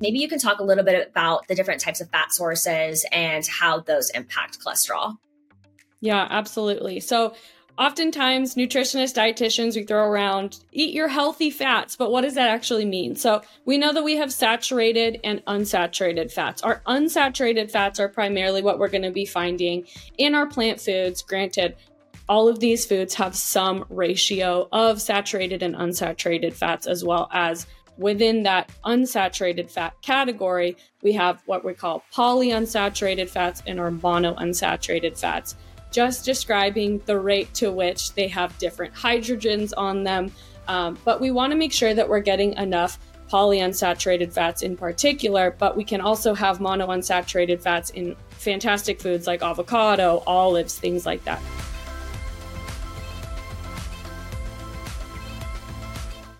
Maybe you can talk a little bit about the different types of fat sources and how those impact cholesterol. Yeah, absolutely. So, oftentimes nutritionists dietitians we throw around eat your healthy fats but what does that actually mean so we know that we have saturated and unsaturated fats our unsaturated fats are primarily what we're going to be finding in our plant foods granted all of these foods have some ratio of saturated and unsaturated fats as well as within that unsaturated fat category we have what we call polyunsaturated fats and our monounsaturated fats just describing the rate to which they have different hydrogens on them. Um, but we want to make sure that we're getting enough polyunsaturated fats in particular, but we can also have monounsaturated fats in fantastic foods like avocado, olives, things like that.